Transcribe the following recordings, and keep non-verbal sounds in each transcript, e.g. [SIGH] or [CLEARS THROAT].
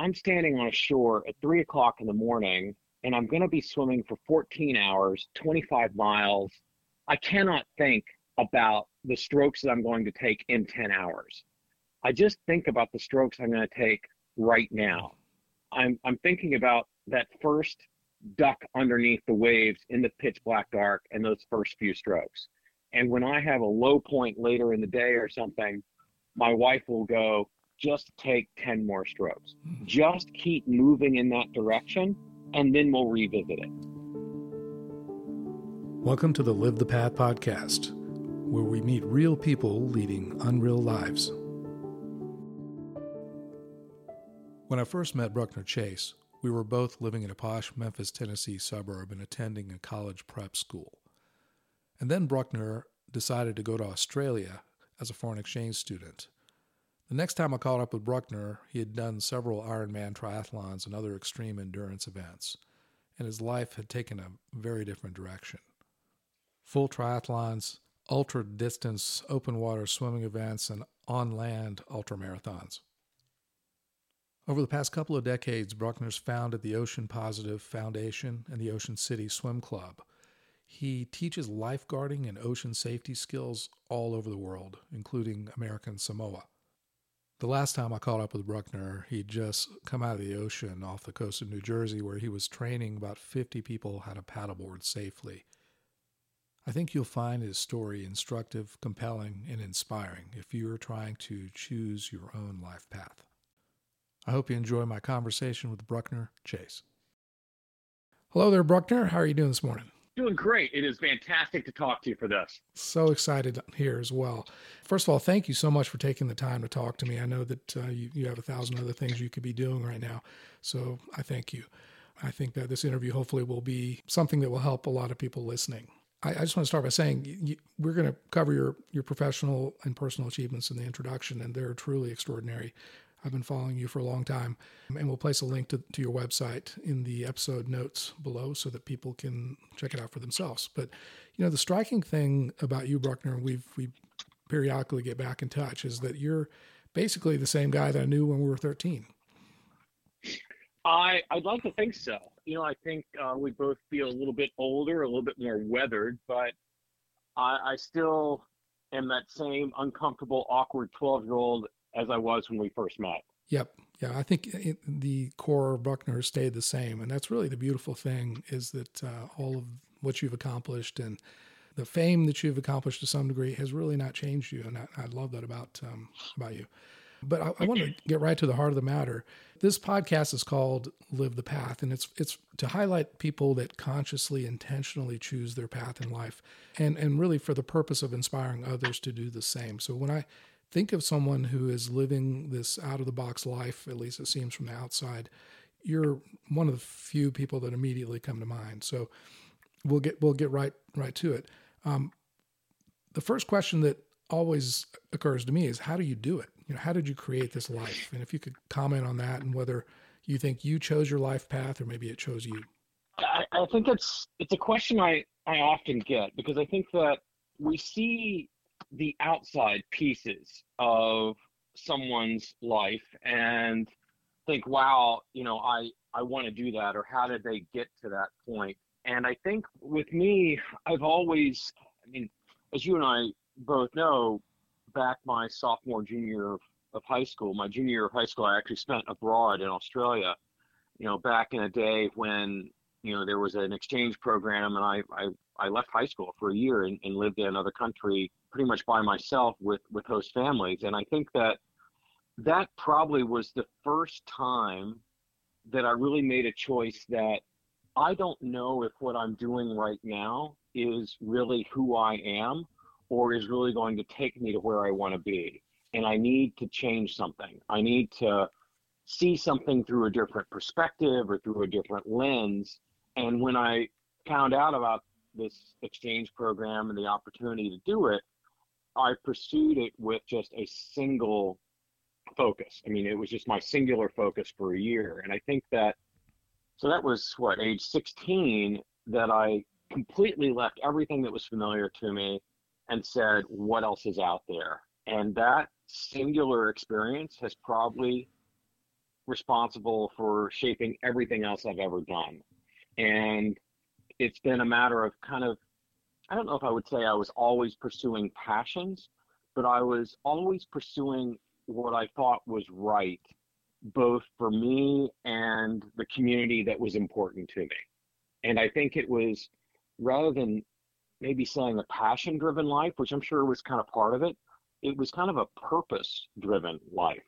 I'm standing on a shore at three o'clock in the morning and I'm going to be swimming for 14 hours, 25 miles. I cannot think about the strokes that I'm going to take in 10 hours. I just think about the strokes I'm going to take right now. I'm, I'm thinking about that first duck underneath the waves in the pitch black dark and those first few strokes. And when I have a low point later in the day or something, my wife will go, just take 10 more strokes. Hmm. Just keep moving in that direction, and then we'll revisit it. Welcome to the Live the Path podcast, where we meet real people leading unreal lives. When I first met Bruckner Chase, we were both living in a posh Memphis, Tennessee suburb and attending a college prep school. And then Bruckner decided to go to Australia as a foreign exchange student. The next time I caught up with Bruckner, he had done several Ironman triathlons and other extreme endurance events, and his life had taken a very different direction. Full triathlons, ultra distance open water swimming events, and on land ultramarathons. Over the past couple of decades, Bruckner's founded the Ocean Positive Foundation and the Ocean City Swim Club. He teaches lifeguarding and ocean safety skills all over the world, including American Samoa. The last time I caught up with Bruckner, he'd just come out of the ocean off the coast of New Jersey where he was training about 50 people how to paddleboard safely. I think you'll find his story instructive, compelling, and inspiring if you're trying to choose your own life path. I hope you enjoy my conversation with Bruckner Chase. Hello there, Bruckner. How are you doing this morning? Doing great. It is fantastic to talk to you for this. So excited here as well. First of all, thank you so much for taking the time to talk to me. I know that uh, you, you have a thousand other things you could be doing right now. So I thank you. I think that this interview hopefully will be something that will help a lot of people listening. I, I just want to start by saying you, we're going to cover your, your professional and personal achievements in the introduction, and they're truly extraordinary. I've been following you for a long time. And we'll place a link to, to your website in the episode notes below so that people can check it out for themselves. But, you know, the striking thing about you, Bruckner, we've, we periodically get back in touch, is that you're basically the same guy that I knew when we were 13. I, I'd like to think so. You know, I think uh, we both feel a little bit older, a little bit more weathered, but I, I still am that same uncomfortable, awkward 12 year old as I was when we first met. Yep. Yeah, I think it, the core of Bruckner stayed the same, and that's really the beautiful thing is that uh, all of what you've accomplished and the fame that you've accomplished to some degree has really not changed you, and I, I love that about um, about you. But I, I want to get right to the heart of the matter. This podcast is called "Live the Path," and it's it's to highlight people that consciously, intentionally choose their path in life, and and really for the purpose of inspiring others to do the same. So when I think of someone who is living this out of the box life, at least it seems from the outside, you're one of the few people that immediately come to mind. So we'll get we'll get right right to it. Um, the first question that always occurs to me is how do you do it? You know, how did you create this life? And if you could comment on that and whether you think you chose your life path or maybe it chose you. I, I think it's it's a question I, I often get because I think that we see the outside pieces of someone's life and think, wow, you know, I, I want to do that, or how did they get to that point? And I think with me, I've always, I mean, as you and I both know, back my sophomore, junior of, high school, my junior year of high school, I actually spent abroad in Australia, you know, back in a day when, you know, there was an exchange program and I, I, I left high school for a year and, and lived in another country pretty much by myself with with host families. And i think that that probably was the first time that i really made a choice that i don't know if what i'm doing right now is really who i am or is really going to take me to where i want to be. And i need to change something. I need to see something through a different perspective or through a different lens. And when i found out about this exchange program and the opportunity to do it I pursued it with just a single focus. I mean, it was just my singular focus for a year. And I think that, so that was what, age 16, that I completely left everything that was familiar to me and said, what else is out there? And that singular experience has probably responsible for shaping everything else I've ever done. And it's been a matter of kind of, I don't know if I would say I was always pursuing passions, but I was always pursuing what I thought was right, both for me and the community that was important to me. And I think it was rather than maybe saying a passion driven life, which I'm sure was kind of part of it, it was kind of a purpose driven life.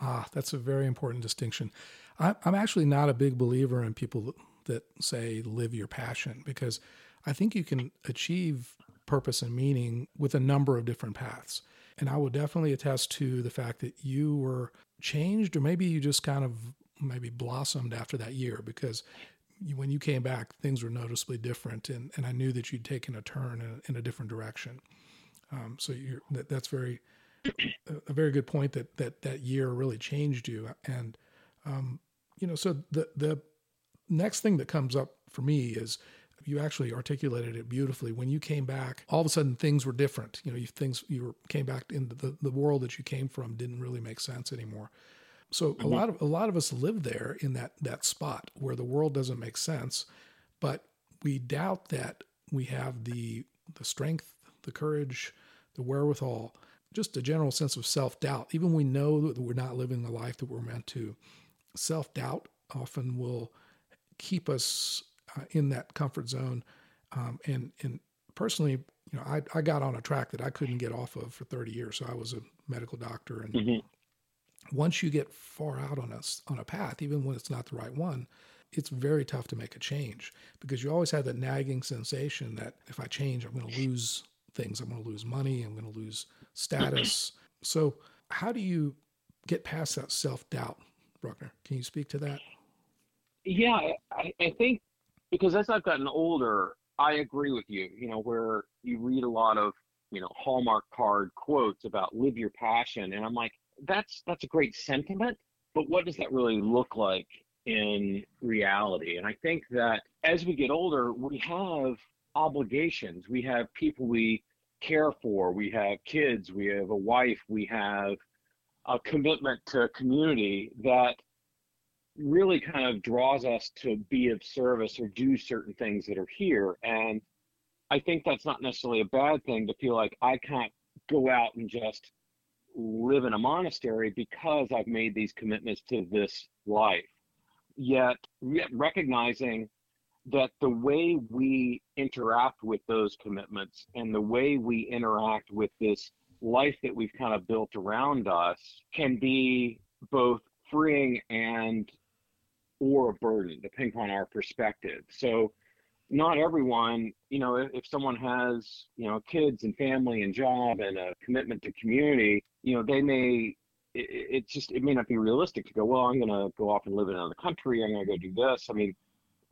Ah, that's a very important distinction. I, I'm actually not a big believer in people that say live your passion because I think you can achieve purpose and meaning with a number of different paths. And I will definitely attest to the fact that you were changed, or maybe you just kind of maybe blossomed after that year because you, when you came back, things were noticeably different. And, and I knew that you'd taken a turn in, in a different direction. Um, so that, that's very, a very good point that, that that year really changed you. And, um, you know, so the, the next thing that comes up for me is you actually articulated it beautifully. When you came back, all of a sudden things were different. You know, you, things you were, came back into the, the world that you came from didn't really make sense anymore. So mm-hmm. a lot of a lot of us live there in that that spot where the world doesn't make sense, but we doubt that we have the the strength, the courage, the wherewithal, just a general sense of self doubt. Even we know that we're not living the life that we're meant to. Self doubt often will keep us uh, in that comfort zone. Um, and and personally, you know, I, I got on a track that I couldn't get off of for 30 years. So I was a medical doctor, and mm-hmm. once you get far out on a on a path, even when it's not the right one, it's very tough to make a change because you always have that nagging sensation that if I change, I'm going to lose things. I'm going to lose money. I'm going to lose status. [CLEARS THROAT] so how do you get past that self doubt, Bruckner? Can you speak to that? Yeah, I, I think because as I've gotten older, I agree with you. You know, where you read a lot of you know Hallmark card quotes about live your passion, and I'm like, that's that's a great sentiment, but what does that really look like in reality? And I think that as we get older, we have obligations. We have people we care for. We have kids. We have a wife. We have a commitment to community that really kind of draws us to be of service or do certain things that are here. And I think that's not necessarily a bad thing to feel like I can't go out and just live in a monastery because I've made these commitments to this life. Yet yet recognizing that the way we interact with those commitments and the way we interact with this life that we've kind of built around us can be both freeing and or a burden, depending on our perspective. So, not everyone, you know, if, if someone has, you know, kids and family and job and a commitment to community, you know, they may, it, it just, it may not be realistic to go, well, I'm going to go off and live in another country. I'm going to go do this. I mean,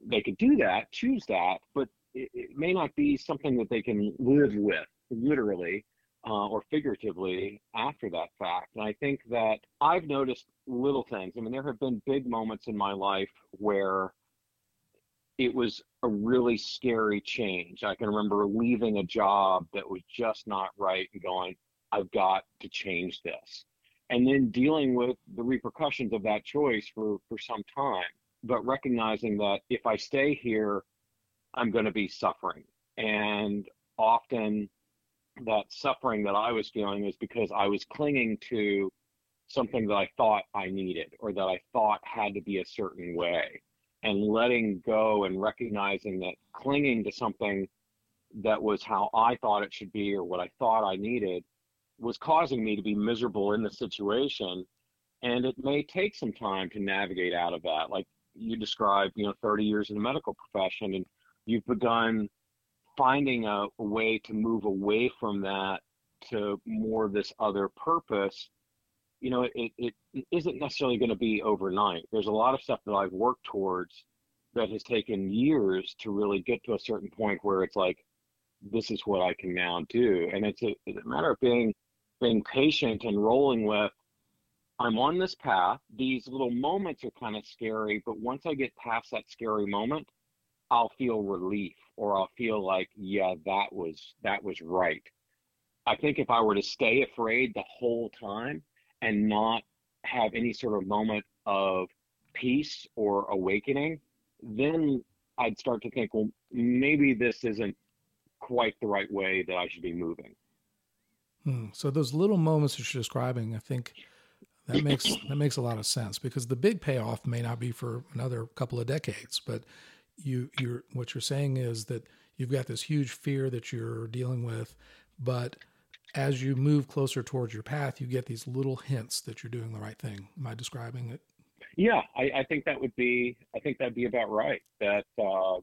they could do that, choose that, but it, it may not be something that they can live with literally uh, or figuratively after that fact. And I think that I've noticed little things. I mean, there have been big moments in my life where it was a really scary change. I can remember leaving a job that was just not right and going, I've got to change this. And then dealing with the repercussions of that choice for, for some time, but recognizing that if I stay here, I'm going to be suffering. And often that suffering that I was feeling was because I was clinging to something that I thought I needed or that I thought had to be a certain way. And letting go and recognizing that clinging to something that was how I thought it should be or what I thought I needed was causing me to be miserable in the situation. And it may take some time to navigate out of that. Like you described, you know, 30 years in the medical profession, and you've begun finding a, a way to move away from that to more of this other purpose, you know, it, it, it isn't necessarily going to be overnight. There's a lot of stuff that I've worked towards that has taken years to really get to a certain point where it's like, this is what I can now do. And it's a, it's a matter of being being patient and rolling with I'm on this path. These little moments are kind of scary, but once I get past that scary moment, I'll feel relief or I'll feel like, yeah, that was that was right. I think if I were to stay afraid the whole time and not have any sort of moment of peace or awakening, then I'd start to think, well, maybe this isn't quite the right way that I should be moving. Hmm. So those little moments that you're describing, I think that makes that makes a lot of sense because the big payoff may not be for another couple of decades, but you you're what you're saying is that you've got this huge fear that you're dealing with, but as you move closer towards your path, you get these little hints that you're doing the right thing. Am I describing it? Yeah, I, I think that would be I think that'd be about right. That uh,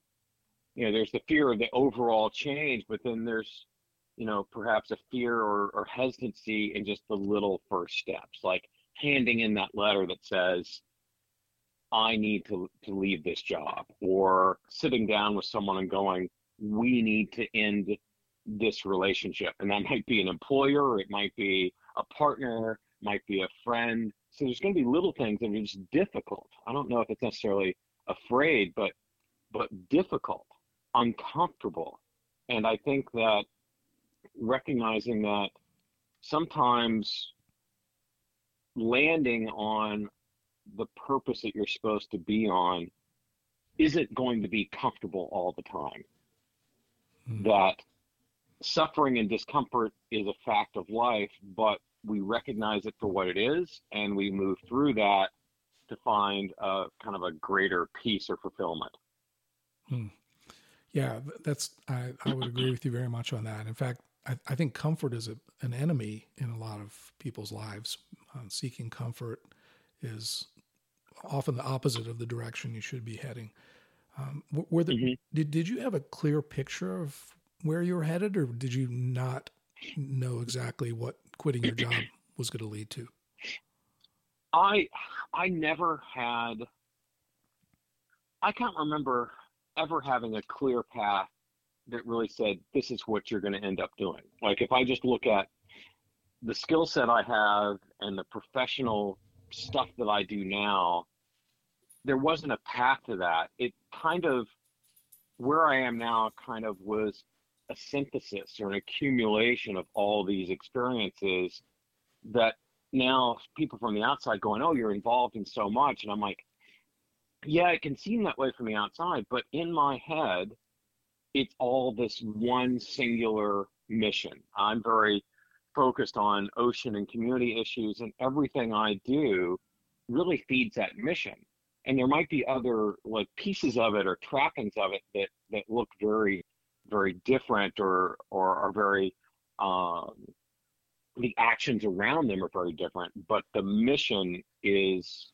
you know, there's the fear of the overall change, but then there's, you know, perhaps a fear or, or hesitancy in just the little first steps, like handing in that letter that says, I need to, to leave this job, or sitting down with someone and going, we need to end this relationship. And that might be an employer, it might be a partner, might be a friend. So there's going to be little things that are just difficult. I don't know if it's necessarily afraid, but but difficult uncomfortable. And I think that recognizing that sometimes landing on the purpose that you're supposed to be on isn't going to be comfortable all the time. Mm-hmm. That suffering and discomfort is a fact of life, but we recognize it for what it is and we move through that to find a kind of a greater peace or fulfillment. Hmm. Yeah, that's I, I would agree with you very much on that. In fact, I, I think comfort is a, an enemy in a lot of people's lives. Uh, seeking comfort is often the opposite of the direction you should be heading. Um, were the, mm-hmm. did did you have a clear picture of where you were headed, or did you not know exactly what quitting your job [CLEARS THROAT] was going to lead to? I I never had. I can't remember ever having a clear path that really said this is what you're going to end up doing. Like if I just look at the skill set I have and the professional stuff that I do now, there wasn't a path to that. It kind of where I am now kind of was a synthesis or an accumulation of all these experiences that now people from the outside going, Oh, you're involved in so much. And I'm like, yeah, it can seem that way from the outside, but in my head, it's all this one singular mission. I'm very focused on ocean and community issues, and everything I do really feeds that mission. And there might be other like pieces of it or trappings of it that that look very, very different or or are very um, the actions around them are very different, but the mission is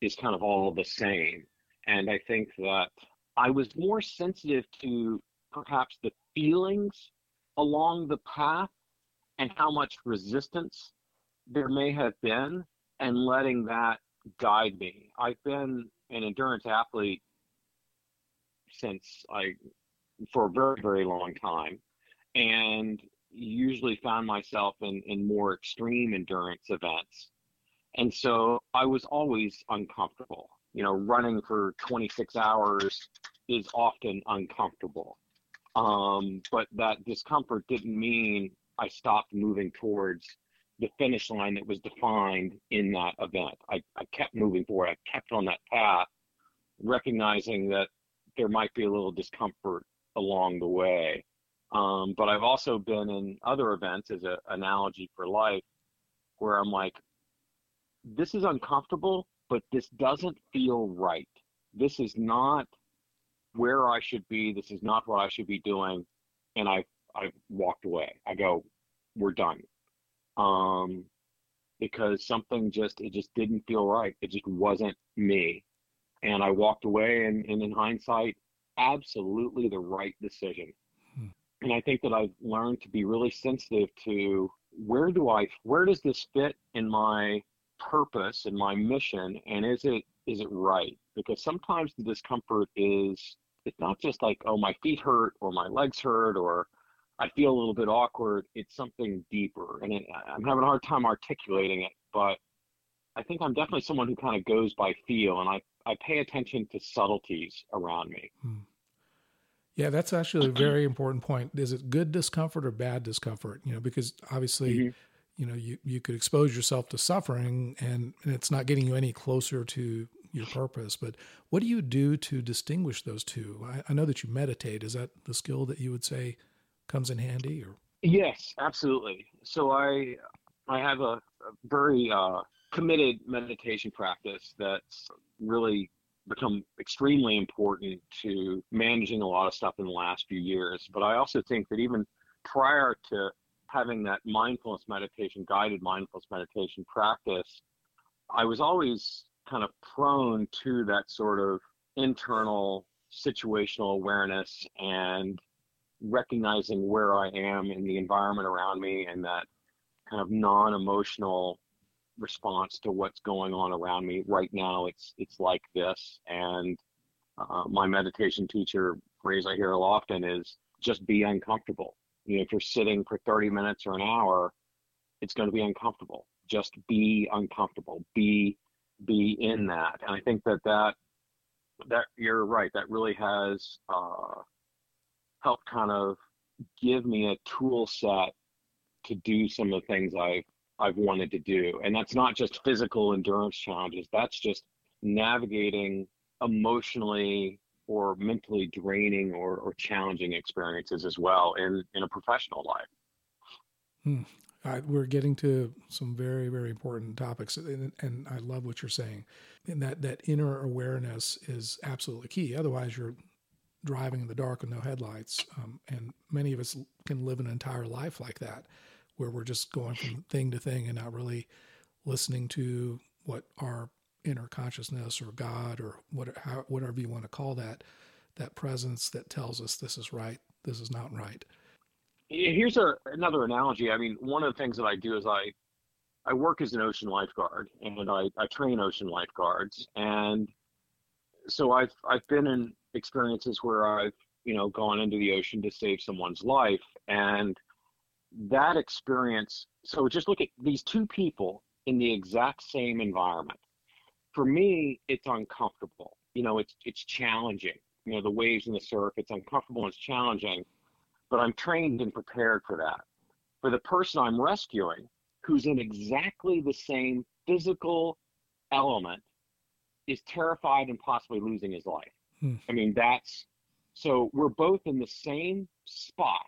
is kind of all the same. And I think that I was more sensitive to perhaps the feelings along the path and how much resistance there may have been and letting that guide me. I've been an endurance athlete since I for a very, very long time and usually found myself in, in more extreme endurance events and so I was always uncomfortable. You know, running for 26 hours is often uncomfortable. Um, but that discomfort didn't mean I stopped moving towards the finish line that was defined in that event. I, I kept moving forward. I kept on that path, recognizing that there might be a little discomfort along the way. Um, but I've also been in other events as an analogy for life where I'm like, this is uncomfortable, but this doesn't feel right. This is not where I should be. This is not what I should be doing. And I I walked away. I go, we're done. Um, because something just it just didn't feel right. It just wasn't me. And I walked away and, and in hindsight, absolutely the right decision. Hmm. And I think that I've learned to be really sensitive to where do I where does this fit in my purpose and my mission and is it is it right because sometimes the discomfort is it's not just like oh my feet hurt or my legs hurt or i feel a little bit awkward. It's something deeper and it, i'm having a hard time articulating it but i think i'm definitely someone who kind of goes by feel and i i pay attention to subtleties around me. Hmm. yeah that's actually a very important point. Is it good discomfort or bad discomfort? You know because obviously mm-hmm. you know you, you could expose yourself to suffering and, and it's not getting you any closer to your purpose but what do you do to distinguish those two? I, I know that you meditate. Is that the skill that you would say comes in handy or yes absolutely so i i have a, a very uh, committed meditation practice that's really become extremely important to managing a lot of stuff in the last few years. But I also think that even prior to having that mindfulness meditation, guided mindfulness meditation practice, I was always kind of prone to that sort of internal situational awareness and recognizing where I am in the environment around me and that kind of non emotional response to what's going on around me. Right now it's it's like this. And uh, my meditation teacher phrase i hear often is just be uncomfortable. You know if you're sitting for 30 minutes or an hour it's going to be uncomfortable. Just be uncomfortable. Be be in that. And i think that that that you're right. That really has uh, helped kind of give me a tool set to do some of the things i've I've wanted to do. And that's not just physical endurance challenges, that's just navigating emotionally or mentally draining or, or challenging experiences as well in, in a professional life. Hmm. We're getting to some very, very important topics, and, and, I love what you're saying. And that that inner awareness is absolutely key. Otherwise, you're driving in the dark with no headlights. Um, and many of us can live an entire life like that where we're just going from thing to thing and not really listening to what our inner consciousness or God or what, how, whatever you want to call that, that presence that tells us this is right, this is not right. Here's a, another analogy. I mean, one of the things that I do is I, I work as an ocean lifeguard and I, I train ocean lifeguards. And so I've, I've been in experiences where I've, you know, gone into the ocean to save someone's life. And that experience so just look at these two people in the exact same environment. For me it's uncomfortable. You know it's it's challenging. You know the waves and the surf it's uncomfortable it's challenging but i'm trained and prepared for that. For the person i'm rescuing who's in exactly the same physical element is terrified and possibly losing his life hmm. i mean that's so we're both in the same spot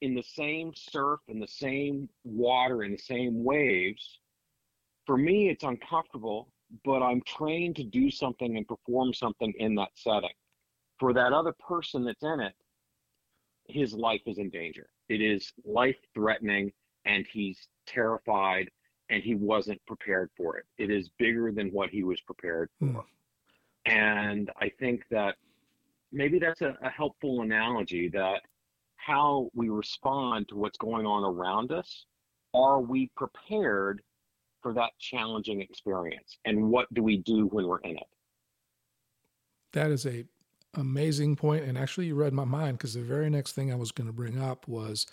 in the same surf, in the same water, in the same waves, for me, it's uncomfortable, but I'm trained to do something and perform something in that setting. For that other person that's in it, his life is in danger. It is life threatening, and he's terrified, and he wasn't prepared for it. It is bigger than what he was prepared for. Mm. And I think that maybe that's a, a helpful analogy that how we respond to what's going on around us. Are we prepared for that challenging experience? And what do we do when we're in it? That is a amazing point, and actually, you read my mind because the very next thing I was going to bring up was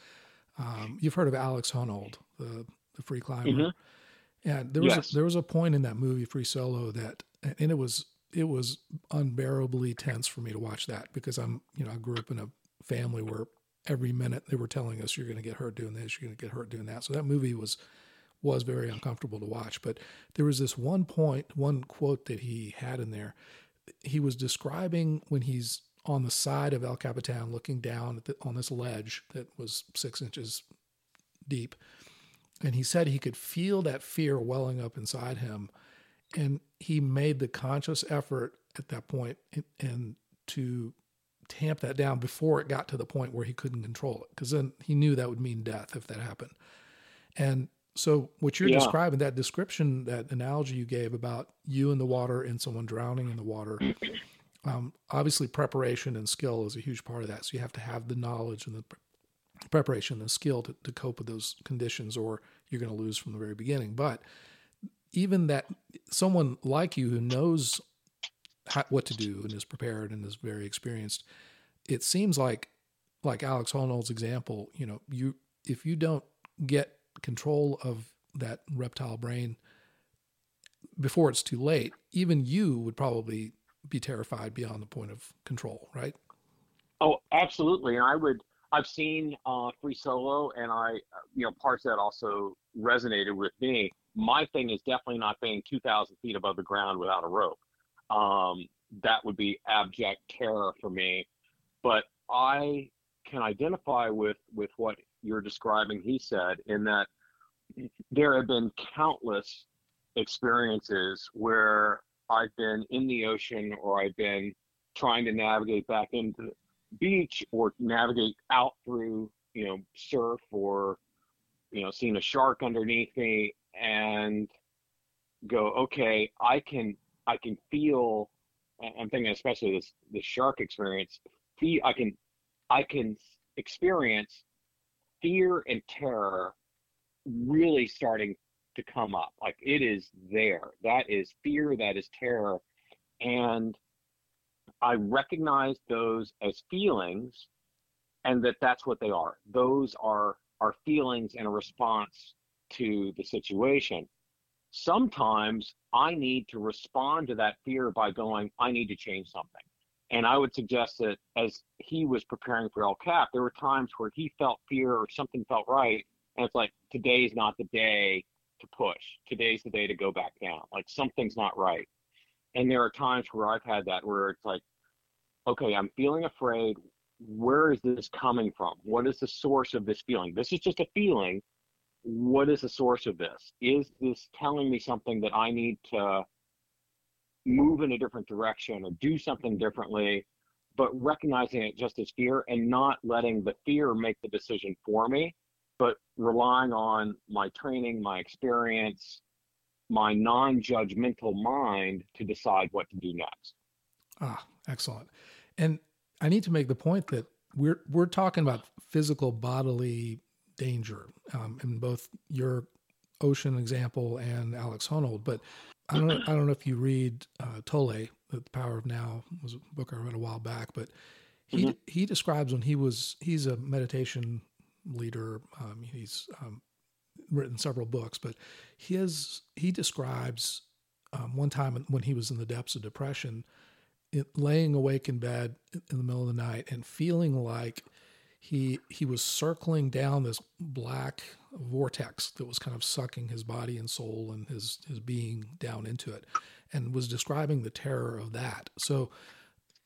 um, you've heard of Alex Honnold, the the free climber. Mm-hmm. And there was yes. a, there was a point in that movie Free Solo that, and it was it was unbearably tense for me to watch that because I'm you know I grew up in a family where every minute they were telling us you're going to get hurt doing this, you're going to get hurt doing that. So that movie was was very uncomfortable to watch. But there was this one point, one quote that he had in there. He was describing when he's on the side of El Capitan, looking down the, on this ledge that was six inches deep, and he said he could feel that fear welling up inside him, and he made the conscious effort at that point and, and to tamp that down before it got to the point where he couldn't control it because then he knew that would mean death if that happened. And so what you're yeah. describing that description that analogy you gave about you in the water and someone drowning in the water um, obviously preparation and skill is a huge part of that. So you have to have the knowledge and the preparation and skill to, to cope with those conditions or you're going to lose from the very beginning but even that someone like you who knows how, what to do and is prepared and is very experienced. It seems like, like Alex Honnold's example, you know, you if you don't get control of that reptile brain before it's too late, even you would probably be terrified beyond the point of control, right? Oh, absolutely. And I would I've seen uh, Free Solo, and I, you know, parts of that also resonated with me. My thing is definitely not being 2,000 feet above the ground without a rope. Um, that would be abject terror for me. But I can identify with with what you're describing. He said in that there have been countless experiences where I've been in the ocean or I've been trying to navigate back into beach or navigate out through, you know, surf or, you know, seeing a shark underneath me and go, okay, I can, I can feel, I'm thinking especially this, the shark experience, feel, I can, I can experience fear and terror really starting to come up. Like it is there. That is fear, that is terror. And I recognize those as feelings and that that's what they are. Those are are feelings in a response to the situation. Sometimes I need to respond to that fear by going, I need to change something. And I would suggest that as he was preparing for El Cap, there were times where he felt fear or something felt right. And it's like, today's not the day to push. Today's the day to go back down. Like something's not right. And there are times where I've had that where it's like, okay, I'm feeling afraid. Where is this coming from? What is the source of this feeling? This is just a feeling. What is the source of this? Is this telling me something that I need to move in a different direction or do something differently? But recognizing it just as fear and not letting the fear make the decision for me, but relying on my training, my experience, my non judgmental mind to decide what to do next. Ah, excellent. And I need to make the point that we're we're talking about physical bodily danger um, in both your ocean example and Alex Honnold. But I don't know, I don't know if you read uh, Tolle, The Power of Now was a book I read a while back, but he mm-hmm. he describes when he was he's a meditation leader. Um, he's um, written several books, but his he describes um, one time when he was in the depths of depression, it, laying awake in bed in the middle of the night and feeling like he he was circling down this black vortex that was kind of sucking his body and soul and his his being down into it, and was describing the terror of that. So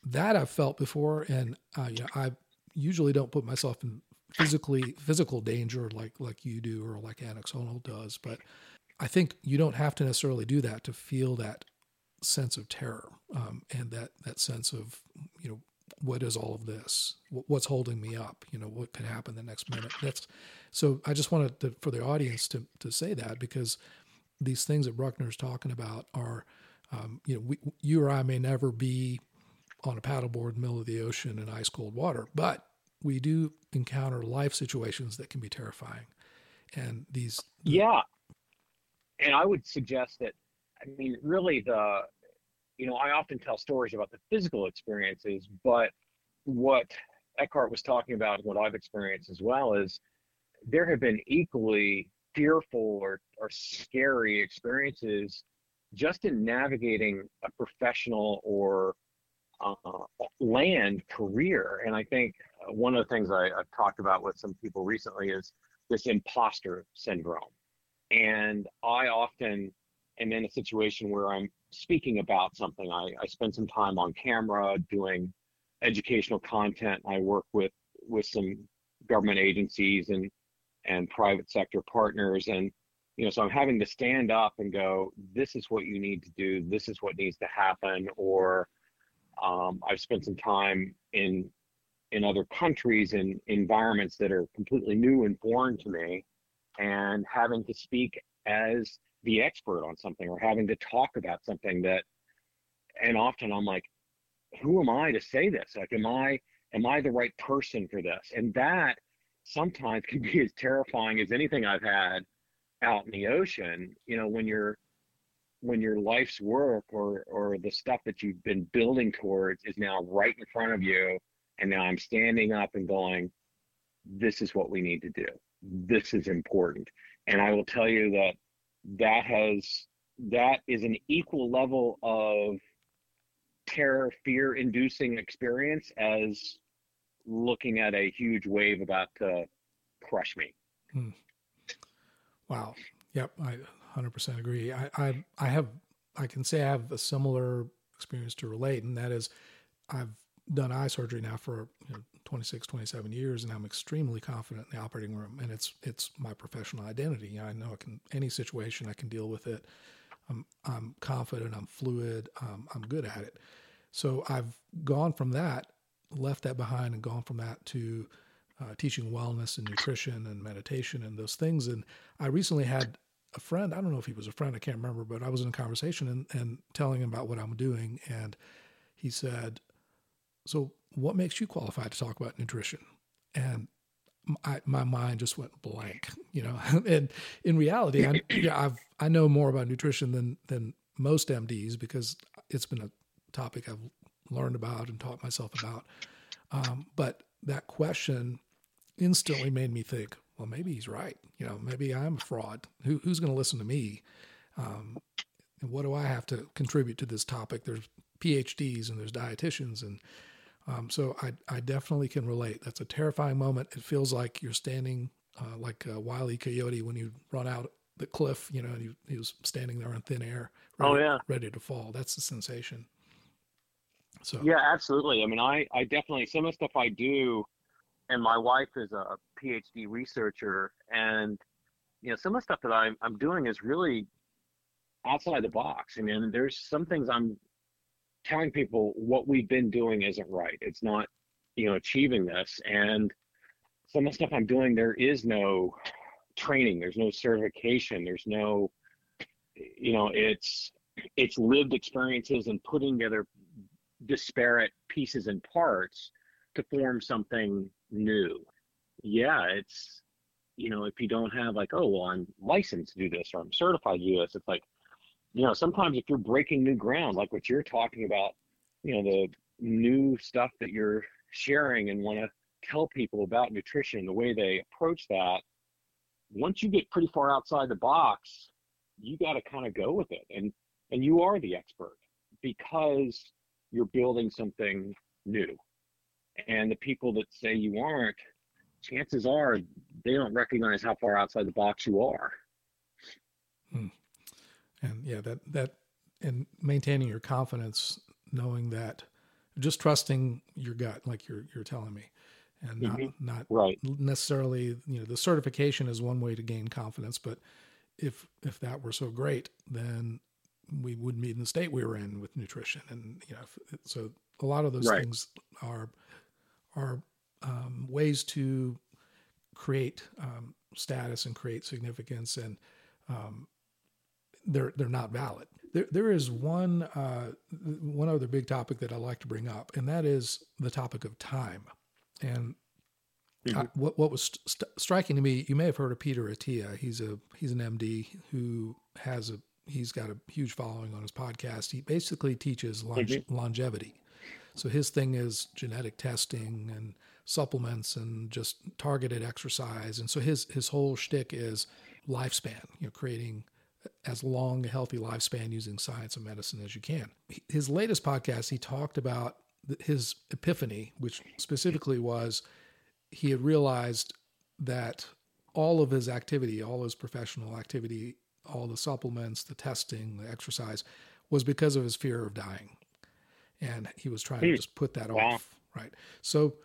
that I've felt before, and uh, yeah, I usually don't put myself in physically physical danger like like you do or like Honnold does, but I think you don't have to necessarily do that to feel that sense of terror um, and that that sense of you know what is all of this? What's holding me up? You know what could happen the next minute? That's so i just wanted to, for the audience to to say that because these things that bruckner is talking about are um, you know we, you or i may never be on a paddleboard in the middle of the ocean in ice cold water but we do encounter life situations that can be terrifying. And these. Yeah. And I would suggest that, I mean, really the, you know, I often tell stories about the physical experiences, but what Eckhart was talking about, what I've experienced as well, is there have been equally fearful or, or scary experiences just in navigating a professional or uh, land career. And I think one of the things I, have talked about with some people recently is this imposter syndrome. And I often am in a situation where I'm speaking about something. I, I spend some time on camera doing educational content. I work with with some government agencies and and private sector partners and you know so i'm having to stand up and go this is what you need to do this is what needs to happen or um, i've spent some time in in other countries and environments that are completely new and foreign to me and having to speak as the expert on something or having to talk about something that and often i'm like who am i to say this? Like am i am i the right person for this? And that sometimes [LAUGHS] can be as terrifying as anything i've had out in the ocean you know when you're when your life's work or or the stuff that you've been building towards is now right in front of you and now I'm standing up and going, this is what we need to do. This is important. And I will tell you that that has, that is an equal level of terror, fear inducing experience as looking at a huge wave about to crush me. Hmm. Wow. Yep. I 100% agree. I, I, I have, I can say I have a similar experience to relate, and that is I've done eye surgery now for you know, 26, 27 years, and I'm extremely confident in the operating room, and it's it's my professional identity. I know I can any situation I can deal with it. I'm I'm confident. I'm fluid. Um, I'm good at it. So I've gone from that, left that behind, and gone from that to uh, teaching wellness and nutrition and meditation and those things. And I recently had a friend. I don't know if he was a friend. I can't remember, but I was in a conversation and, and telling him about what I'm doing, and he said, "So what makes you qualified to talk about nutrition?" And I, my mind just went blank, you know. [LAUGHS] and in reality, I, [CLEARS THROAT] yeah, I've I know more about nutrition than than most MDs because it's been a topic I've learned about and taught myself about. Um, but that question instantly made me think, well, maybe he's right. You know, maybe I'm a fraud. Who, who's going to listen to me? Um, and what do I have to contribute to this topic? There's PhDs and there's dietitians, and um, so I, I definitely can relate. That's a terrifying moment. It feels like you're standing uh, like a wily coyote when you run out the cliff, you know, and he, he was standing there in thin air, ready, oh yeah, ready to fall. That's the sensation. So yeah, absolutely. I mean, I I definitely some of the stuff I do, and my wife is a PhD researcher, and you know some of the stuff that I'm I'm doing is really outside the box. I mean, there's some things I'm telling people what we've been doing isn't right. It's not you know achieving this, and some of the stuff I'm doing there is no training, there's no certification, there's no you know it's it's lived experiences and putting together disparate pieces and parts to form something new. Yeah, it's you know, if you don't have like, oh well, I'm licensed to do this or I'm certified to do this, it's like, you know, sometimes if you're breaking new ground, like what you're talking about, you know, the new stuff that you're sharing and want to tell people about nutrition, the way they approach that, once you get pretty far outside the box, you got to kind of go with it. And and you are the expert because you're building something new. And the people that say you aren't, chances are they don't recognize how far outside the box you are. Hmm. And yeah, that that and maintaining your confidence, knowing that just trusting your gut, like you're you're telling me, and not mm-hmm. not right. necessarily you know the certification is one way to gain confidence, but if if that were so great, then we wouldn't be in the state we were in with nutrition, and you know, so a lot of those right. things are are um, ways to create um, status and create significance, and um, they're they're not valid. There there is one uh, one other big topic that I like to bring up, and that is the topic of time. And mm-hmm. I, what what was st- striking to me, you may have heard of Peter Attia. He's a he's an MD who has a he's got a huge following on his podcast. He basically teaches longe- mm-hmm. longevity. So his thing is genetic testing and supplements and just targeted exercise. And so his his whole shtick is lifespan. You know, creating as long a healthy lifespan using science and medicine as you can. His latest podcast, he talked about his epiphany, which specifically was he had realized that all of his activity, all his professional activity all the supplements, the testing, the exercise was because of his fear of dying. And he was trying to hmm. just put that wow. off. Right. So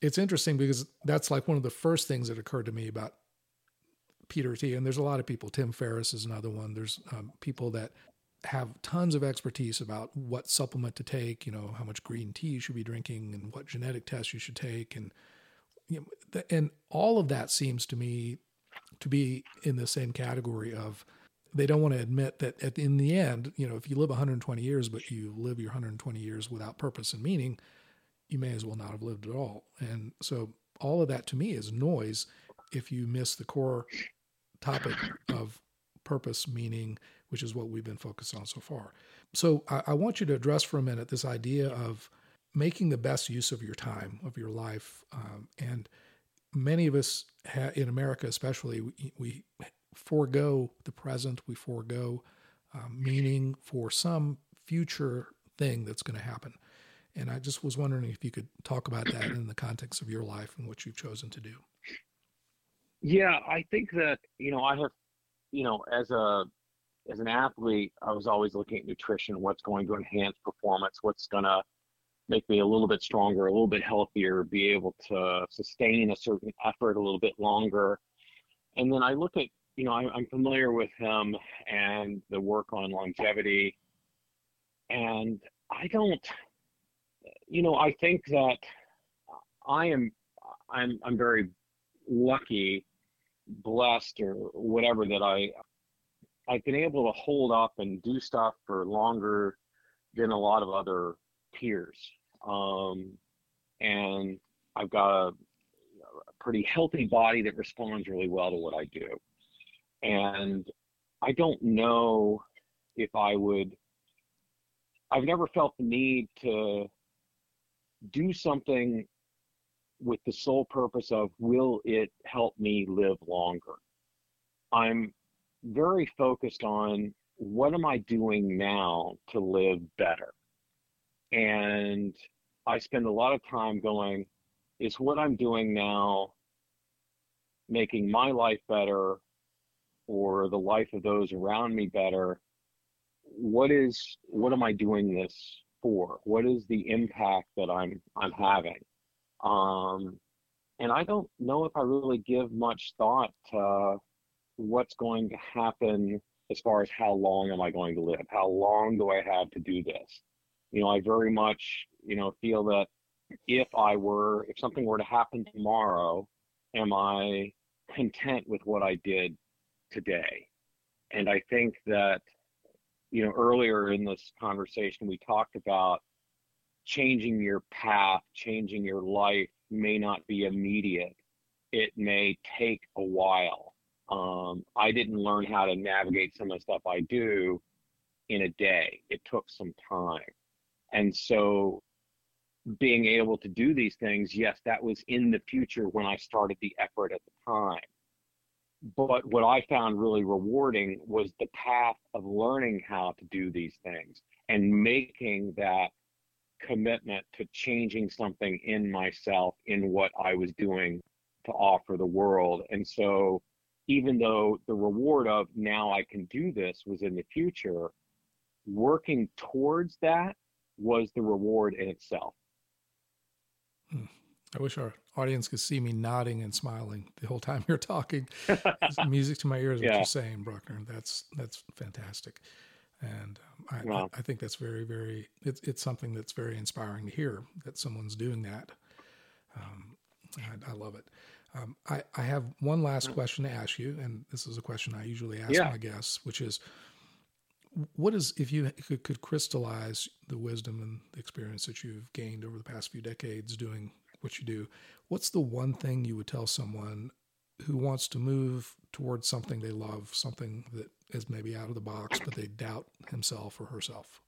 it's interesting because that's like one of the first things that occurred to me about Peter T. And there's a lot of people. Tim Ferriss is another one. There's um, people that have tons of expertise about what supplement to take, you know, how much green tea you should be drinking and what genetic tests you should take. And, you know, and all of that seems to me to be in the same category of they don't want to admit that at, in the end, you know, if you live 120 years, but you live your 120 years without purpose and meaning, you may as well not have lived at all. And so all of that to me is noise if you miss the core topic of purpose, meaning, which is what we've been focused on so far. So I, I want you to address for a minute this idea of making the best use of your time, of your life. Um, and many of us ha- in America, especially, we, we forego the present, we forego um, meaning for some future thing that's going to happen. And I just was wondering if you could talk about that in the context of your life and what you've chosen to do. Yeah, I think that, you know, I have, you know, as a as an athlete, I was always looking at nutrition, what's going to enhance performance, what's going to make me a little bit stronger, a little bit healthier, be able to sustain a certain effort a little bit longer. And then I look at, you know, I, am familiar with him and the work on longevity. And I don't, you know, I think that I am, I'm, I'm very lucky blessed or whatever that I I've been able to hold up and do stuff for longer than a lot of other peers. Um, and I've got a, a, pretty healthy body that responds really well to what I do. And I don't know if I would, I've never felt the need to do something with the sole purpose of will it help me live longer? I'm very focused on what am I doing now to live better? And I spend a lot of time going, is what I'm doing now making my life better or the life of those around me better? What is what am I doing this for? What is the impact that I'm I'm having? Um, and I don't know if I really give much thought to what's going to happen as far as how long am I going to live? How long do I have to do this? You know, I very much, you know, feel that if I were, if something were to happen tomorrow, am I content with what I did today? And I think that, you know, earlier in this conversation, we talked about changing your path, changing your life may not be immediate. It may take a while. Um, I didn't learn how to navigate some of the stuff I do in a day. It took some time. And so being able to do these things, yes, that was in the future when I started the effort at the time. But what I found really rewarding was the path of learning how to do these things and making that commitment to changing something in myself in what I was doing to offer the world. And so, even though the reward of now I can do this was in the future, working towards that was the reward in itself. Hmm. I wish our audience could see me nodding and smiling the whole time you're talking. [LAUGHS] music to my ears, what you're saying, Bruckner. That's that's fantastic and um, I, wow. I, think that's very, very. It's it's something that's very inspiring to hear that someone's doing that. Um, I, I, love it. Um, I I have one last question to ask you, and this is a question I usually ask yeah. my guests, which is, what is if you could, could crystallize the wisdom and the experience that you've gained over the past few decades doing what you do? What's the one thing you would tell someone who wants to move towards something they love, something that is maybe out of the box, but they doubt himself or herself.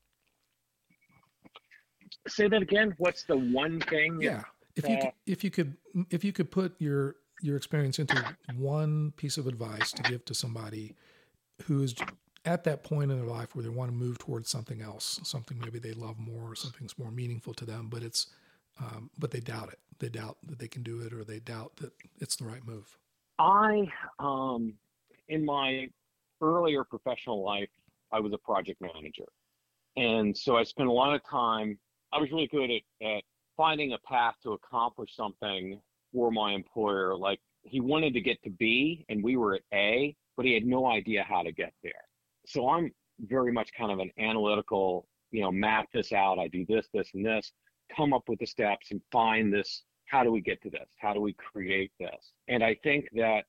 Say that again. What's the one thing? Yeah. If you could, if you could if you could put your your experience into one piece of advice to give to somebody who is at that point in their life where they want to move towards something else, something maybe they love more, or something's more meaningful to them, but it's um, but they doubt it. They doubt that they can do it, or they doubt that it's the right move. I, um, in my earlier professional life, I was a project manager. And so I spent a lot of time, I was really good at, at finding a path to accomplish something for my employer. Like he wanted to get to B and we were at A, but he had no idea how to get there. So I'm very much kind of an analytical, you know, map this out. I do this, this, and this, come up with the steps and find this. How do we get to this? How do we create this? And I think that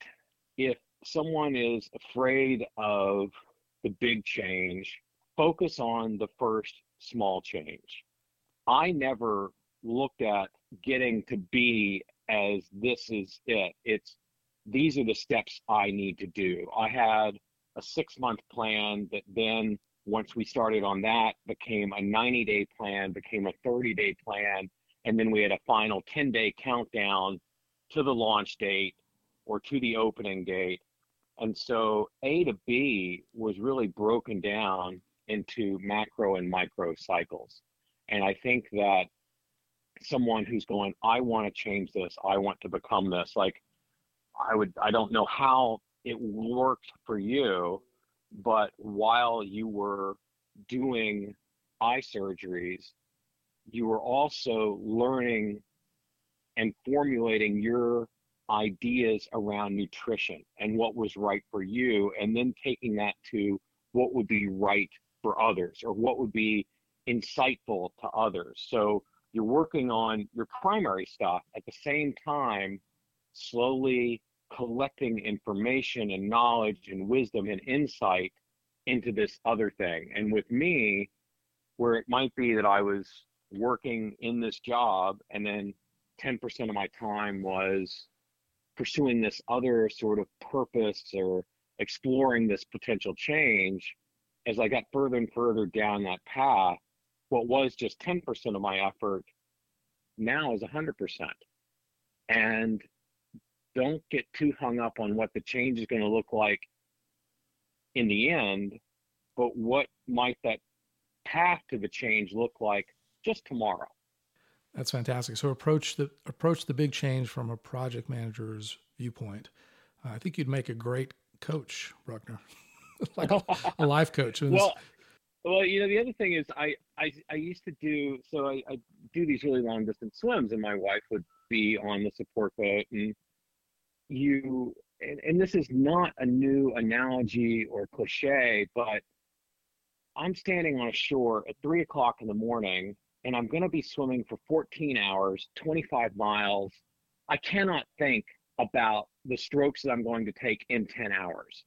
if someone is afraid of the big change, focus on the first small change. I never looked at getting to be as this is it. It's these are the steps I need to do. I had a six month plan that then once we started on that became a 90 day plan, became a 30 day plan, and then we had a final 10 day countdown to the launch date or to the opening date. And so A to B was really broken down into macro and micro cycles. And I think that someone who's going, I want to change this, I want to become this. Like, I would, I don't know how it worked for you, but while you were doing eye surgeries, you were also learning and formulating your ideas around nutrition and what was right for you, and then taking that to what would be right for others or what would be insightful to others. So you're working on your primary stuff at the same time, slowly collecting information and knowledge and wisdom and insight into this other thing. And with me, where it might be that I was working in this job and then 10% of my time was pursuing this other sort of purpose or exploring this potential change, as I got further and further down that path, what was just 10% of my effort now is 100%. And don't get too hung up on what the change is going to look like in the end, but what might that path to the change look like just tomorrow? That's fantastic. So approach the approach the big change from a project manager's viewpoint. Uh, I think you'd make a great coach, Bruckner, [LAUGHS] like a, a, life coach. well, well, you know, the other thing is I, I, I used to do, so I, I do these really long distance swims and my wife would be on the support boat and you, and, and this is not a new analogy or cliche, but I'm standing on a shore at three o'clock in the morning and I'm going to be swimming for 14 hours, 25 miles. I cannot think about the strokes that I'm going to take in 10 hours.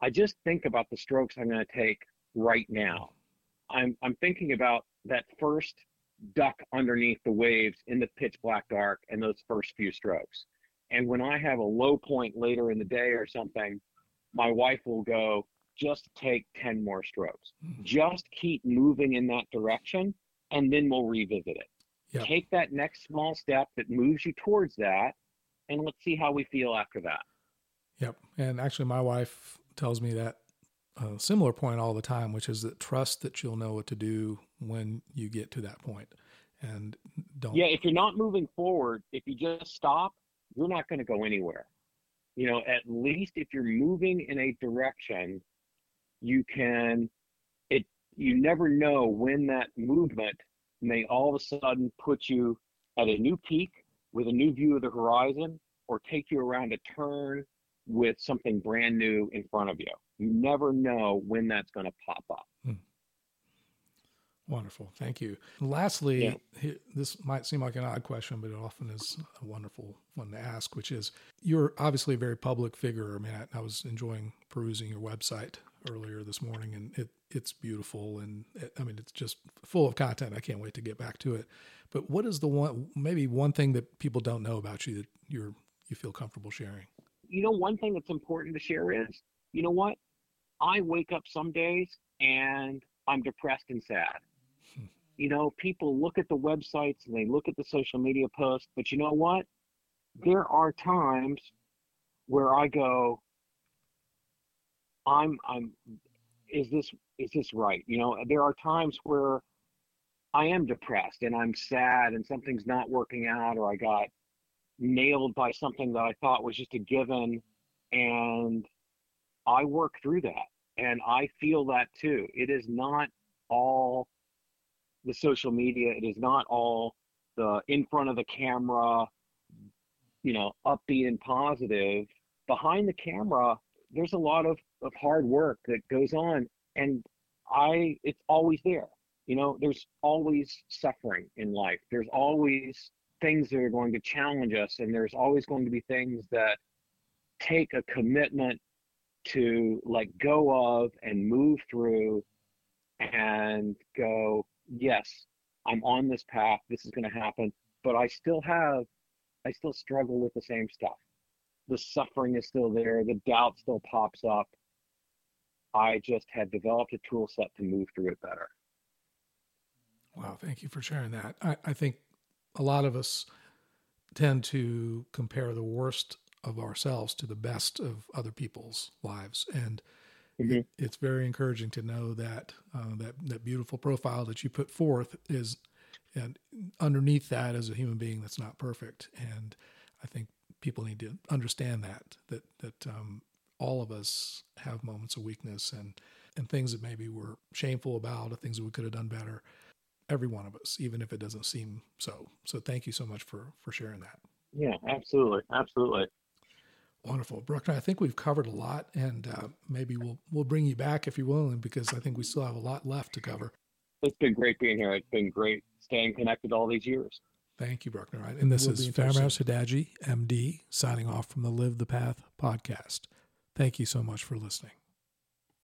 I just think about the strokes I'm going to take right now. I'm, I'm thinking about that first duck underneath the waves in the pitch black dark and those first few strokes. And when I have a low point later in the day or something, my wife will go, just take 10 more strokes. Mm-hmm. Just keep moving in that direction, and then we'll revisit it. Yep. Take that next small step that moves you towards that, and let's see how we feel after that. Yep. And actually, my wife tells me that a similar point all the time, which is that trust that you'll know what to do when you get to that point, and don't. Yeah, if you're not moving forward, if you just stop, you're not going to go anywhere. You know, at least if you're moving in a direction, you can. You never know when that movement may all of a sudden put you at a new peak with a new view of the horizon or take you around a turn with something brand new in front of you. You never know when that's going to pop up. Wonderful. Thank you. Lastly, yeah. this might seem like an odd question, but it often is a wonderful one to ask, which is you're obviously a very public figure. I mean, I, I was enjoying perusing your website earlier this morning and it, it's beautiful. And it, I mean, it's just full of content. I can't wait to get back to it. But what is the one, maybe one thing that people don't know about you that you're, you feel comfortable sharing? You know, one thing that's important to share is, you know what? I wake up some days and I'm depressed and sad. You know, people look at the websites and they look at the social media posts, but you know what? There are times where I go, I'm, I'm, is this, is this right? You know, there are times where I am depressed and I'm sad and something's not working out or I got nailed by something that I thought was just a given and I work through that and I feel that too. It is not all the social media, it is not all the in front of the camera, you know, upbeat and positive. Behind the camera, there's a lot of, of hard work that goes on and I it's always there you know, there's always suffering in life. There's always things that are going to challenge us, and there's always going to be things that take a commitment to let go of and move through and go, yes, I'm on this path. This is going to happen. But I still have, I still struggle with the same stuff. The suffering is still there. The doubt still pops up. I just had developed a tool set to move through it better. Wow, thank you for sharing that. I, I think a lot of us tend to compare the worst of ourselves to the best of other people's lives, and mm-hmm. it's very encouraging to know that uh, that that beautiful profile that you put forth is And underneath that is a human being that's not perfect. And I think people need to understand that that that um, all of us have moments of weakness and and things that maybe we're shameful about, or things that we could have done better. Every one of us, even if it doesn't seem so. So thank you so much for for sharing that. Yeah, absolutely, absolutely. Wonderful, Bruckner. I think we've covered a lot, and uh, maybe we'll we'll bring you back if you're willing, because I think we still have a lot left to cover. It's been great being here. It's been great staying connected all these years. Thank you, Bruckner. And this we'll is Fairmouse Hidaji, MD, signing off from the Live the Path podcast. Thank you so much for listening.